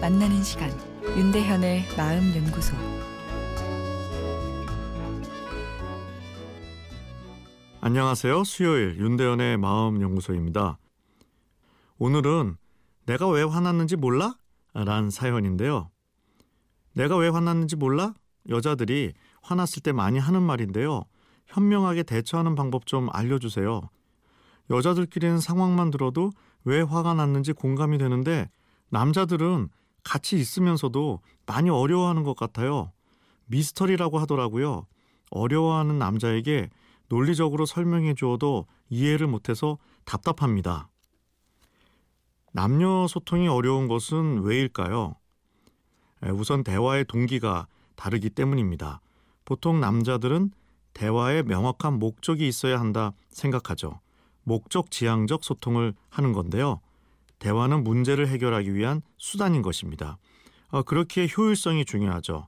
만나는 시간 윤대현의 마음 연구소 안녕하세요. 수요일 윤대현의 마음 연구소입니다. 오늘은 내가 왜 화났는지 몰라? 란 사연인데요. 내가 왜 화났는지 몰라? 여자들이 화났을 때 많이 하는 말인데요. 현명하게 대처하는 방법 좀 알려주세요. 여자들끼리는 상황만 들어도 왜 화가 났는지 공감이 되는데 남자들은 같이 있으면서도 많이 어려워하는 것 같아요. 미스터리라고 하더라고요. 어려워하는 남자에게 논리적으로 설명해 주어도 이해를 못해서 답답합니다. 남녀 소통이 어려운 것은 왜일까요? 우선 대화의 동기가 다르기 때문입니다. 보통 남자들은 대화에 명확한 목적이 있어야 한다 생각하죠. 목적 지향적 소통을 하는 건데요. 대화는 문제를 해결하기 위한 수단인 것입니다. 어, 그렇기에 효율성이 중요하죠.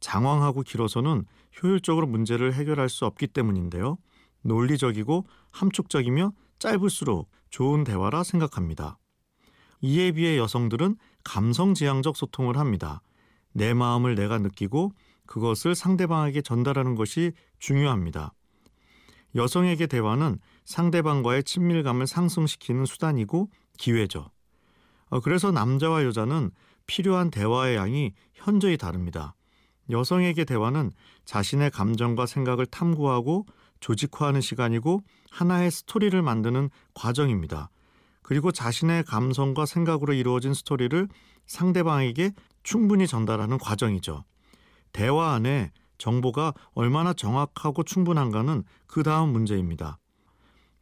장황하고 길어서는 효율적으로 문제를 해결할 수 없기 때문인데요. 논리적이고 함축적이며 짧을수록 좋은 대화라 생각합니다. 이에 비해 여성들은 감성지향적 소통을 합니다. 내 마음을 내가 느끼고 그것을 상대방에게 전달하는 것이 중요합니다. 여성에게 대화는 상대방과의 친밀감을 상승시키는 수단이고 기회죠. 어, 그래서 남자와 여자는 필요한 대화의 양이 현저히 다릅니다. 여성에게 대화는 자신의 감정과 생각을 탐구하고 조직화하는 시간이고 하나의 스토리를 만드는 과정입니다. 그리고 자신의 감성과 생각으로 이루어진 스토리를 상대방에게 충분히 전달하는 과정이죠. 대화 안에 정보가 얼마나 정확하고 충분한가는 그 다음 문제입니다.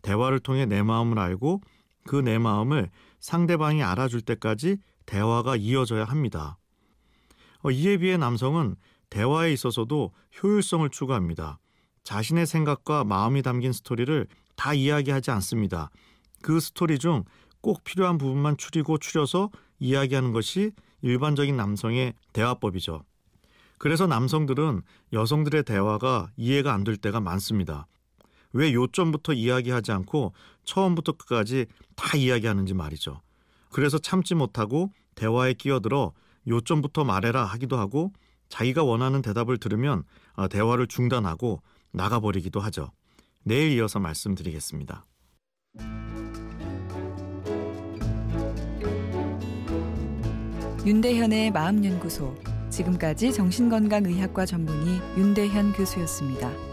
대화를 통해 내 마음을 알고 그 내 마음을 상대방이 알아줄 때까지 대화가 이어져야 합니다. 어, 이에 비해 남성은 대화에 있어서도 효율성을 추구합니다. 자신의 생각과 마음이 담긴 스토리를 다 이야기하지 않습니다. 그 스토리 중 꼭 필요한 부분만 추리고 추려서 이야기하는 것이 일반적인 남성의 대화법이죠. 그래서 남성들은 여성들의 대화가 이해가 안 될 때가 많습니다. 왜 요점부터 이야기하지 않고 처음부터 끝까지 다 이야기하는지 말이죠. 그래서 참지 못하고 대화에 끼어들어 요점부터 말해라 하기도 하고 자기가 원하는 대답을 들으면 아, 대화를 중단하고 나가버리기도 하죠. 내일 이어서 말씀드리겠습니다. 윤대현의 마음연구소 지금까지 정신건강의학과 전문의 윤대현 교수였습니다.